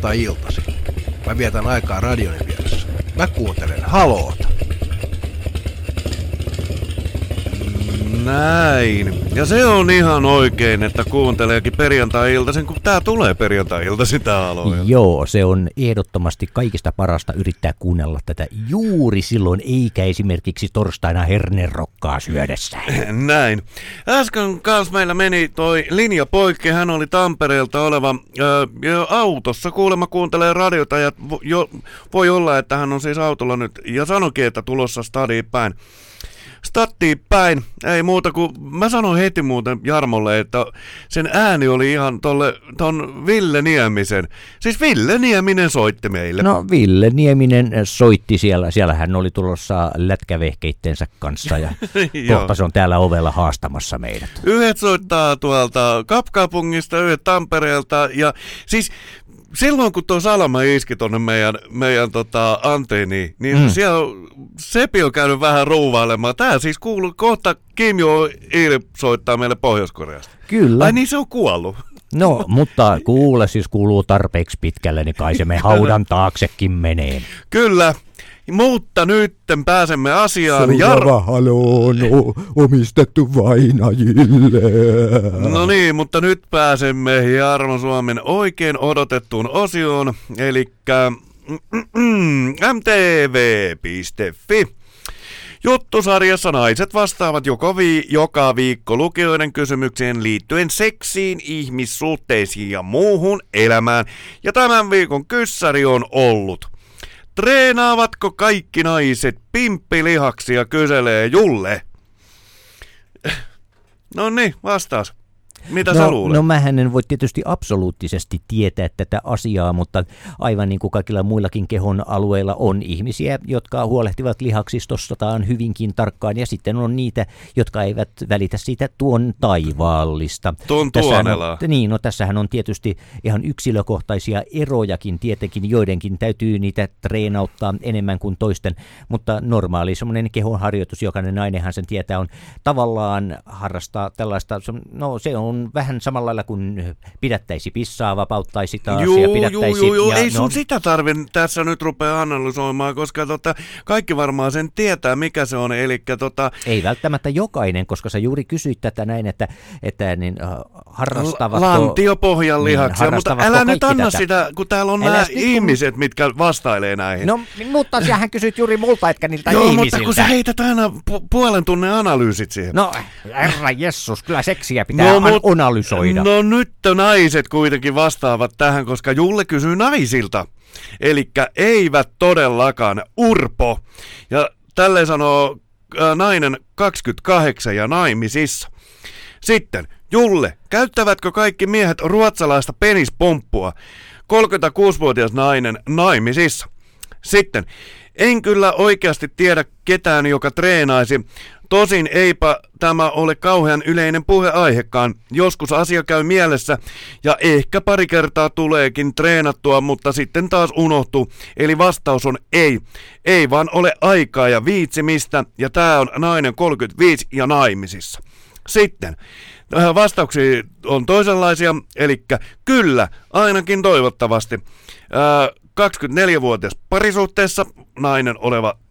Perjantai-iltasi. Mä vietän aikaa radioni vieressä. Mä kuuntelen haloota. Näin. Ja se on ihan oikein, että kuunteleekin perjantai-iltaisin, kun tää tulee perjantai-iltaisin tää aloja. Joo, se on ehdottomasti kaikista parasta yrittää kuunnella tätä juuri silloin, eikä esimerkiksi torstaina hernerokkaa syödessä. Näin. Äsken kanssa meillä meni toi linja poikki. Hän oli Tampereelta oleva ö, autossa. Kuulemma kuuntelee radiota ja vo, jo, voi olla, että hän on siis autolla nyt. Ja sanokin, että tulossa stadiin päin. Stattiin päin. Ei muuta kuin, mä sanoin heti muuten Jarmolle, että sen ääni oli ihan tolle, ton Ville Niemisen. Siis Ville Nieminen soitti meille. No Ville Nieminen soitti siellä, siellä hän oli tulossa lätkävehkeittensä kanssa ja kohta se on täällä ovella haastamassa meidät. Yhdet soittaa tuolta Kapkaupungista, yhdet Tampereelta ja siis silloin kun tuo Salama iski tonne meidän, meidän tota, anteeniin, niin mm. Siellä on, Sepi on käynyt vähän ruuvailemaan. Tää siis kuuluu, kohta Kim Jo-il soittaa meille Pohjois-Koreasta. Kyllä. Ai niin se on kuollut. No, mutta kuule, siis kuuluu tarpeeksi pitkälle, niin kai se me haudan taaksekin menee. Kyllä, mutta nyt pääsemme asiaan. Halo on omistettu vainajille. No niin, mutta nyt pääsemme Jarmo Suomen oikein odotettuun osioon, eli mtv.fi. Juttusarjassa naiset vastaavat joko vi- joka viikko lukijoiden kysymykseen liittyen seksiin, ihmissuhteisiin ja muuhun elämään. Ja tämän viikon kyssäri on ollut. Treenaavatko kaikki naiset pimppilihaksia, kyselee Julle. No niin, vastaus. Mitä no, sä luulet? No mähän en voi tietysti absoluuttisesti tietää tätä asiaa, mutta aivan niin kuin kaikilla muillakin kehon alueilla on ihmisiä, jotka huolehtivat lihaksistostaan hyvinkin tarkkaan ja sitten on niitä, jotka eivät välitä siitä tuon taivaallista. Tuon tuonelaa. on, niin, no tässähän on tietysti ihan yksilökohtaisia erojakin tietenkin, joidenkin täytyy niitä treenauttaa enemmän kuin toisten, mutta normaali semmoinen kehonharjoitus, jokainen nainenhan sen tietää, on tavallaan harrastaa tällaista, no se on vähän samalla lailla kuin pidättäisi pissaa, vapauttaisi taas ja Juu, pidättäisi. juu, juu, ja ei no, sun sitä tarvi tässä nyt rupea analysoimaan, koska tota, kaikki varmaan sen tietää, mikä se on. Eli tota, Ei välttämättä jokainen, koska sä juuri kysyit tätä näin, että, että niin, äh, harrastavatko... lantiopohjan lihaksia, niin, mutta älä nyt anna tätä? sitä, kun täällä on nämä kun- ihmiset, mitkä vastailee näihin. No, mutta sähän kysyt juuri multa, etkä niiltä Joo, ihmisiltä. mutta kun sä heität aina pu- puolen tunnin analyysit siihen. No, herra Jessus, kyllä seksiä pitää no, analysoida. No nyt naiset kuitenkin vastaavat tähän, koska Julle kysyy naisilta. Eli eivät todellakaan urpo. Ja tälleen sanoo äh, nainen 28 ja naimisissa. Sitten, Julle, käyttävätkö kaikki miehet ruotsalaista penispomppua? 36-vuotias nainen naimisissa. Sitten, en kyllä oikeasti tiedä ketään, joka treenaisi. Tosin eipä tämä ole kauhean yleinen puheaihekaan. Joskus asia käy mielessä ja ehkä pari kertaa tuleekin treenattua, mutta sitten taas unohtuu. Eli vastaus on ei. Ei vaan ole aikaa ja viitsimistä ja tää on nainen 35 ja naimisissa. Sitten äh, vastauksia on toisenlaisia, eli kyllä, ainakin toivottavasti. Äh, 24-vuotias parisuhteessa nainen oleva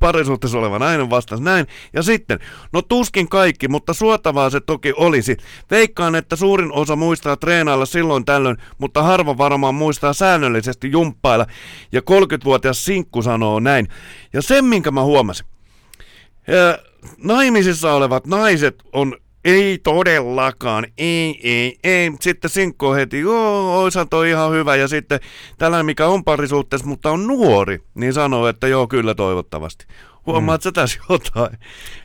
parisuhteessa oleva nainen vastasi näin. Ja sitten, no tuskin kaikki, mutta suotavaa se toki olisi. Veikkaan, että suurin osa muistaa treenailla silloin tällöin, mutta harva varmaan muistaa säännöllisesti jumppailla. Ja 30-vuotias sinkku sanoo näin. Ja sen, minkä mä huomasin. Naimisissa olevat naiset on ei todellakaan, ei, ei, ei. Sitten sinkko heti, joo, oishan toi ihan hyvä. Ja sitten tällainen, mikä on parisuhteessa, mutta on nuori, niin sanoo, että joo, kyllä toivottavasti. Huomaat sä tässä jotain?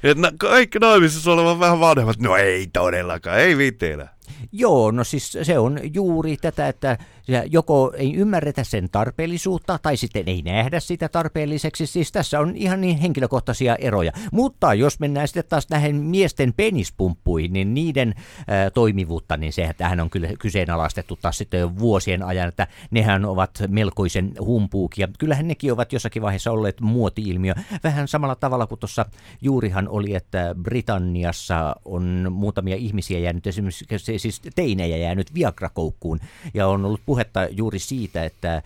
Että kaikki naimisissa olevat vähän vanhemmat, no ei todellakaan, ei viitteellä. Joo, no siis se on juuri tätä, että ja joko ei ymmärretä sen tarpeellisuutta tai sitten ei nähdä sitä tarpeelliseksi. Siis tässä on ihan niin henkilökohtaisia eroja. Mutta jos mennään sitten taas näihin miesten penispumppuihin, niin niiden ää, toimivuutta, niin se tähän on kyllä kyseenalaistettu taas sitten jo vuosien ajan, että nehän ovat melkoisen humpuukia. Kyllähän nekin ovat jossakin vaiheessa olleet muoti-ilmiö. Vähän samalla tavalla kuin tuossa juurihan oli, että Britanniassa on muutamia ihmisiä jäänyt, esimerkiksi siis teinejä jäänyt Viagra-koukkuun, ja on ollut puhetta juuri siitä, että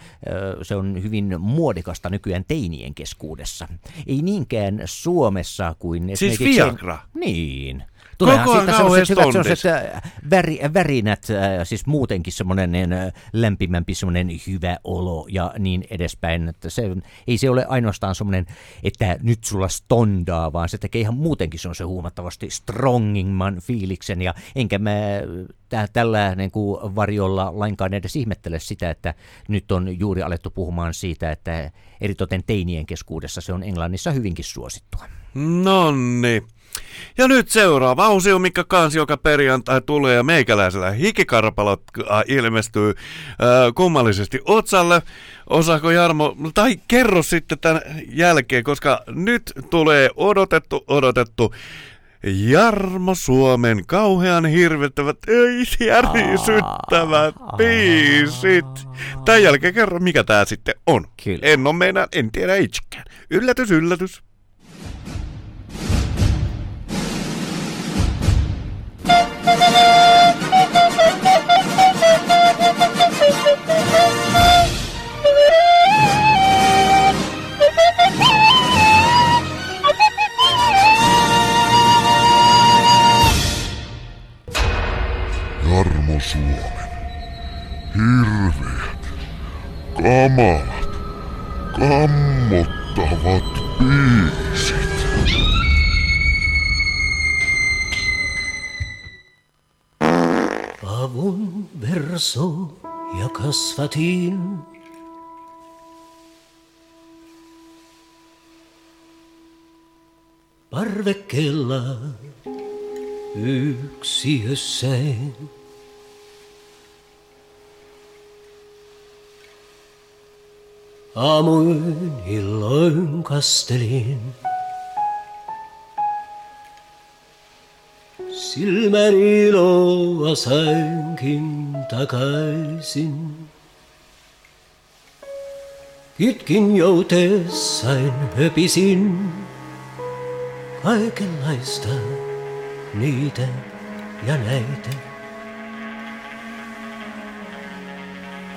se on hyvin muodikasta nykyään teinien keskuudessa. Ei niinkään Suomessa kuin Siis. Viagra? Niin. Tuleehan Koko siitä sellaiset hyvät sellaiset äh, väri, värinät, äh, siis muutenkin semmoinen äh, lämpimämpi semmoinen hyvä olo ja niin edespäin. Että se, ei se ole ainoastaan semmoinen, että nyt sulla stondaa, vaan se tekee ihan muutenkin se on se huomattavasti strongingman fiiliksen. Ja enkä mä tä, tällä niin kuin varjolla lainkaan edes ihmettele sitä, että nyt on juuri alettu puhumaan siitä, että eritoten teinien keskuudessa se on Englannissa hyvinkin suosittua. Nonni. Ja nyt seuraava osio, mikä kansi joka perjantai tulee ja meikäläisellä hikikarpalot äh, ilmestyy äh, kummallisesti otsalle. Osaako Jarmo, tai kerro sitten tämän jälkeen, koska nyt tulee odotettu, odotettu Jarmo Suomen kauhean hirvittävät, ei järisyttävät biisit. Tämän jälkeen kerro, mikä tää sitten on. Kyllä. En ole meinaan, en tiedä itsekään. Yllätys, yllätys. Hirveät, kamalat, kammottavat biisit. Pavun verso ja kasvatin. Parvekkeella yksiössäin. Aamuin illoin kastelin. Silmäni iloa sainkin takaisin. Kitkin joutessain höpisin kaikenlaista niitä ja näitä.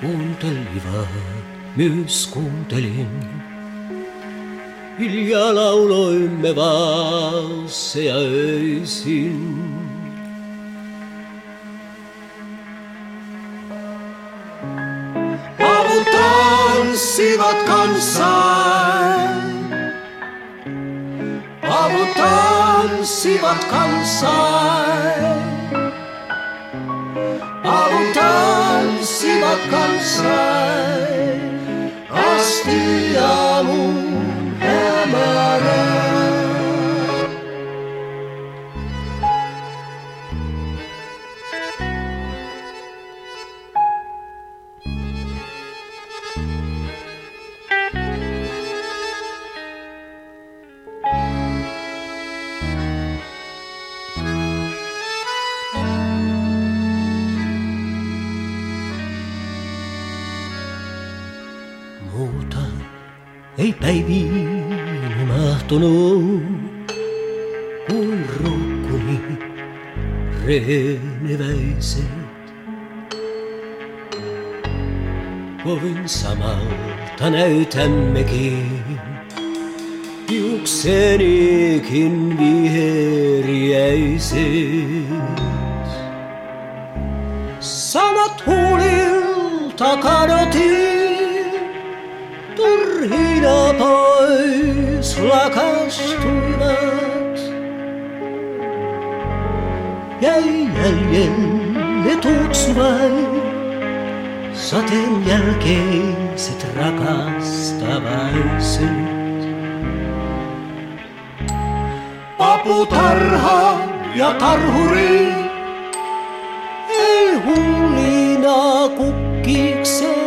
Kuuntelivat, myös kuuntelin. Hiljaa lauloimme valsseja öisin. Pavut tanssivat kanssaan. Pavut tanssivat kanssaan. Pavut tanssivat kanssaan. Asti aamun hämärään. Muuta ei päiviin mahtunut kuin ruukkuni reneväiset. Kovin samalta näytämmekin, hiuksenikin viheriäiset. Sanat huulilta kadotin, turhina pois lakastuivat. Jäi jäljelle tuoksu vain, sateen jälkeiset rakastavaiset. Paputarha ja tarhuri ei hullina kukkiksi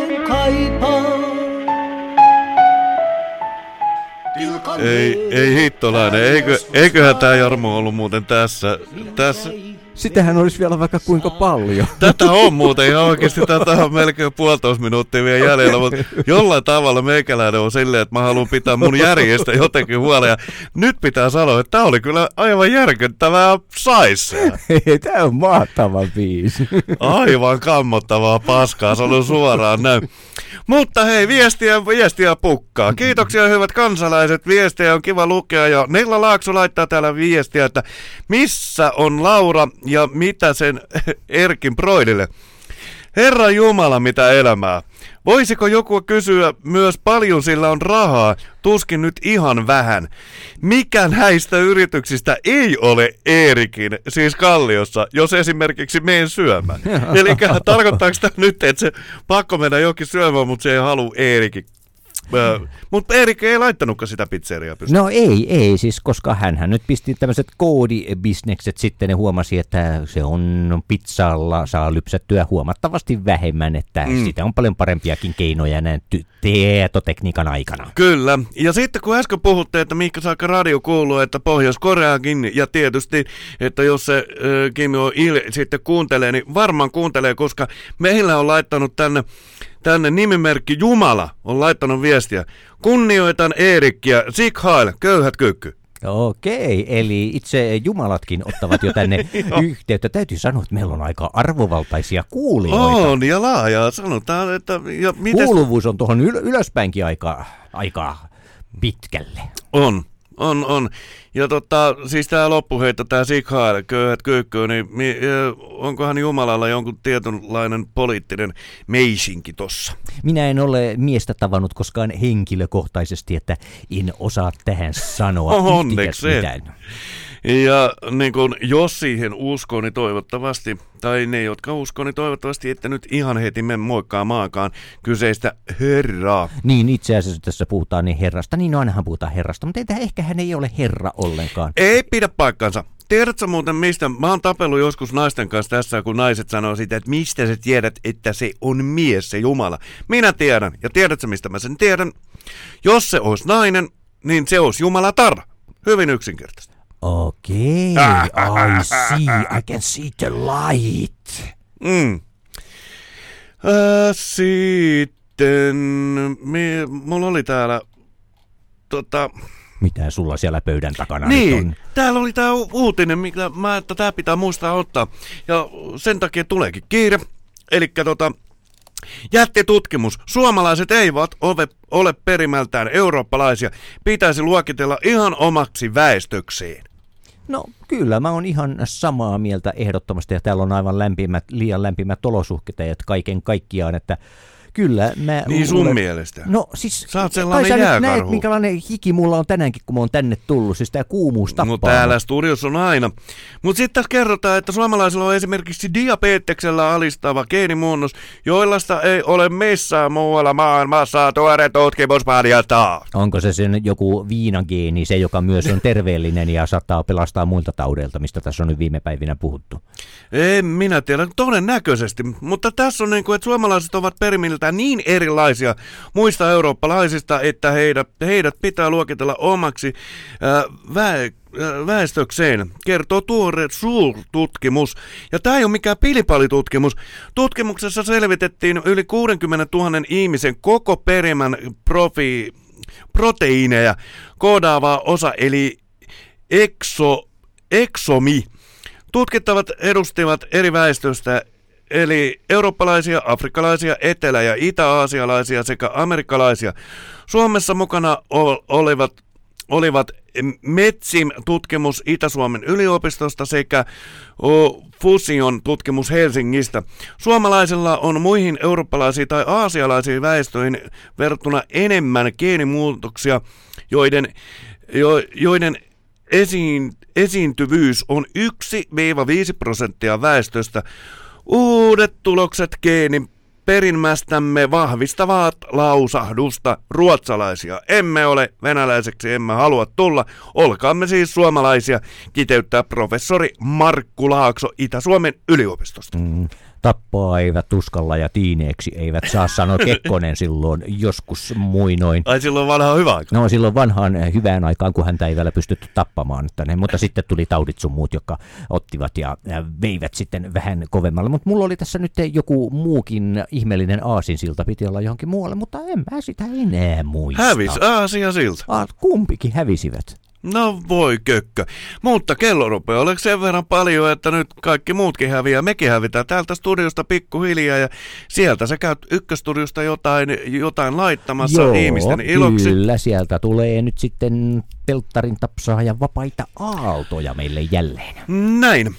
Ei, ei hittolainen, eikö, eiköhän tää Jarmo ollut muuten tässä, tässä. Sitähän olisi vielä vaikka kuinka paljon. Tätä on muuten ihan oikeasti, tätä on melkein puolitoista minuuttia vielä jäljellä, mutta jollain tavalla meikäläinen on silleen, että mä haluan pitää mun järjestä jotenkin huolta. Ja nyt pitää sanoa, että tää oli kyllä aivan järkyttävää saissa. Tää on mahtava biisi. Aivan kammottavaa paskaa, sanon suoraan näin. Mutta hei, viestiä, viestiä pukkaa. Kiitoksia hyvät kansalaiset, viestejä on kiva lukea ja Nella Laakso laittaa täällä viestiä, että missä on Laura ja mitä sen Erkin Broidille. Herra Jumala, mitä elämää. Voisiko joku kysyä myös paljon sillä on rahaa, tuskin nyt ihan vähän. Mikä näistä yrityksistä ei ole Eerikin, siis Kalliossa, jos esimerkiksi meen syömään? Eli tarkoittaako tämä nyt, että se pakko mennä jokin syömään, mutta se ei halua Eerikin? Mutta Erik ei laittanutkaan sitä pizzeriaa pystyyn. No ei, ei siis, koska hän nyt pisti tämmöiset koodibisnekset sitten ja huomasi, että se on pizzalla saa lypsättyä huomattavasti vähemmän, että mm. sitä on paljon parempiakin keinoja näin ty- tietotekniikan aikana. Kyllä, ja sitten kun äsken puhutte, että mihinkä saakka radio kuuluu, että Pohjois-Koreakin, ja tietysti, että jos se äh, Kim Il sitten kuuntelee, niin varmaan kuuntelee, koska meillä on laittanut tänne tänne nimimerkki Jumala on laittanut viestiä. Kunnioitan Eerikkiä, Sikhail, köyhät kyykky. Okei, eli itse jumalatkin ottavat jo tänne yhteyttä. Täytyy sanoa, että meillä on aika arvovaltaisia kuulijoita. On ja laajaa, sanotaan, että... Ja mites... Kuuluvuus on tuohon yl- ylöspäinkin aika, aika pitkälle. On, on, on. Ja tota, siis tää loppuheitto, tää Sikhail, köyhät kyykkyy, niin mi, onkohan Jumalalla jonkun tietynlainen poliittinen meisinki tossa? Minä en ole miestä tavannut koskaan henkilökohtaisesti, että en osaa tähän sanoa Onneksi mitään. Ja niin kun, jos siihen uskoo, niin toivottavasti, tai ne, jotka uskoo, niin toivottavasti, että nyt ihan heti me moikkaamaan kyseistä herraa. Niin, itse asiassa tässä puhutaan niin herrasta, niin no ainahan puhutaan herrasta, mutta entä ehkä hän ei ole herra ollenkaan. Ei pidä paikkansa. Tiedätkö muuten mistä? Mä oon tapellut joskus naisten kanssa tässä, kun naiset sanoo sitä, että mistä sä tiedät, että se on mies, se Jumala. Minä tiedän. Ja tiedätkö, mistä mä sen tiedän? Jos se olisi nainen, niin se olisi Jumalatar. Hyvin yksinkertaisesti. Okei, okay, I see, I can see the light. Mm. Äh, sitten, mi, mulla oli täällä, tota, Mitä sulla siellä pöydän takana niin, nyt on? täällä oli tää uutinen, mikä mä, että tää pitää muistaa ottaa. Ja sen takia tuleekin kiire. Eli tota, jättitutkimus. Suomalaiset eivät ole, ole perimältään eurooppalaisia. Pitäisi luokitella ihan omaksi väestökseen. No kyllä, mä oon ihan samaa mieltä ehdottomasti ja täällä on aivan lämpimät, liian lämpimät olosuhteet kaiken kaikkiaan, että kyllä mä Niin sun luulen- mielestä? No siis, Sä oot kai sellainen sä nyt näet, jääkarhu. minkälainen hiki mulla on tänäänkin, kun mä oon tänne tullut, siis tää kuumuus tappaa. No täällä studiossa on aina. Mutta sitten tässä kerrotaan, että suomalaisilla on esimerkiksi diabeteksellä alistava geenimuunnos, joillaista ei ole missään muualla maailmassa tuore tutkimus paljastaa. Onko se sen joku viinageeni, se joka myös on terveellinen ja saattaa pelastaa muilta taudeilta, mistä tässä on nyt viime päivinä puhuttu? En minä tiedä, todennäköisesti. Mutta tässä on niin kuin, että suomalaiset ovat perimiltään niin erilaisia muista eurooppalaisista, että heidät, heidät pitää luokitella omaksi äh, väe, äh, väestökseen, kertoo tuore suurtutkimus. Ja tämä ei ole mikään pilipalitutkimus. Tutkimuksessa selvitettiin yli 60 000 ihmisen koko perimän profi, proteiineja koodaava osa, eli exo, exomi. Tutkittavat edustivat eri väestöstä, eli eurooppalaisia, afrikkalaisia, etelä- ja itä-aasialaisia sekä amerikkalaisia. Suomessa mukana ol- olivat, olivat Metsim-tutkimus Itä-Suomen yliopistosta sekä o, Fusion-tutkimus Helsingistä. Suomalaisilla on muihin eurooppalaisiin tai aasialaisiin väestöihin verrattuna enemmän geenimuutoksia, joiden, jo, joiden esiin, esiintyvyys on 1-5 prosenttia väestöstä. Uudet tulokset geeni perimmästämme vahvistavaa lausahdusta. Ruotsalaisia emme ole, venäläiseksi emme halua tulla, olkaamme siis suomalaisia, kiteyttää professori Markku Laakso Itä-Suomen yliopistosta. Mm, tappaa eivät uskalla ja tiineeksi eivät saa, sanoi Kekkonen silloin joskus muinoin. Ai silloin vanha hyvä aika. No silloin vanhaan eh, hyvään aikaan, kun häntä ei vielä pystytty tappamaan. Että ne, mutta sitten tuli taudit sun muut, jotka ottivat ja ja veivät sitten vähän kovemmalle. Mutta mulla oli tässä nyt joku muukin ihmeellinen aasinsilta, piti olla johonkin muualle, mutta en mä sitä enää muista. Hävis Aasia siltä. Kumpikin hävisivät. No voi kökkö. Mutta kello rupeaa oleeko sen verran paljon, että nyt kaikki muutkin häviää. Mekin hävitään täältä studiosta pikkuhiljaa ja sieltä sä käyt ykköstudiosta jotain, jotain laittamassa Joo, ihmisten iloksi. kyllä sieltä tulee nyt sitten telttarin tapsaa ja vapaita aaltoja meille jälleen. Näin.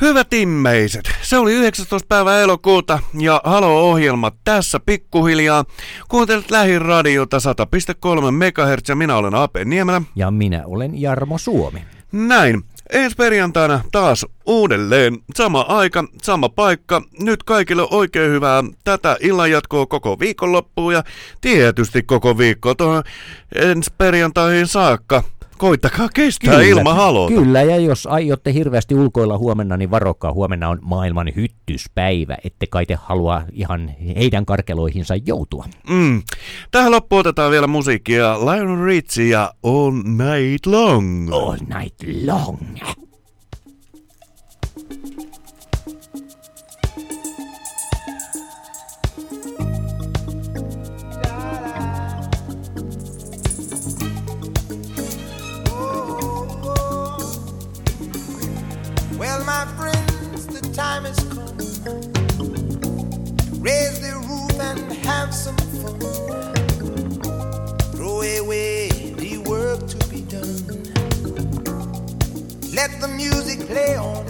Hyvät immeiset, se oli 19. päivä elokuuta ja Halo-ohjelma tässä pikkuhiljaa. Kuuntelet lähiradiota 100,3 MHz ja minä olen Ape Niemelä. Ja minä olen Jarmo Suomi. Näin. Ensi perjantaina taas uudelleen. Sama aika, sama paikka. Nyt kaikille oikein hyvää tätä illan jatkoa koko viikonloppuun ja tietysti koko viikko tuohon ensi perjantaihin saakka. Koittakaa kestää ilman halota. Kyllä, ja jos aiotte hirveästi ulkoilla huomenna, niin varokaa. Huomenna on maailman hyttyspäivä, ette kai te halua ihan heidän karkeloihinsa joutua. Mm. Tähän loppuun otetaan vielä musiikkia. Lionel Richie ja All Night Long. All Night Long. Well, my friends, the time has come. Raise the roof and have some fun. Throw away the work to be done. Let the music play on.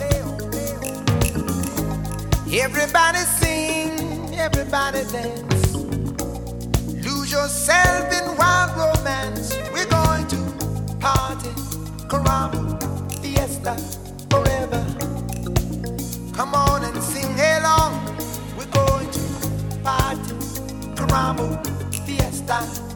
Everybody sing, everybody dance. Lose yourself in wild romance. We're going to party, caramba, fiesta. Come on and sing along. We're going to party, caramba, fiesta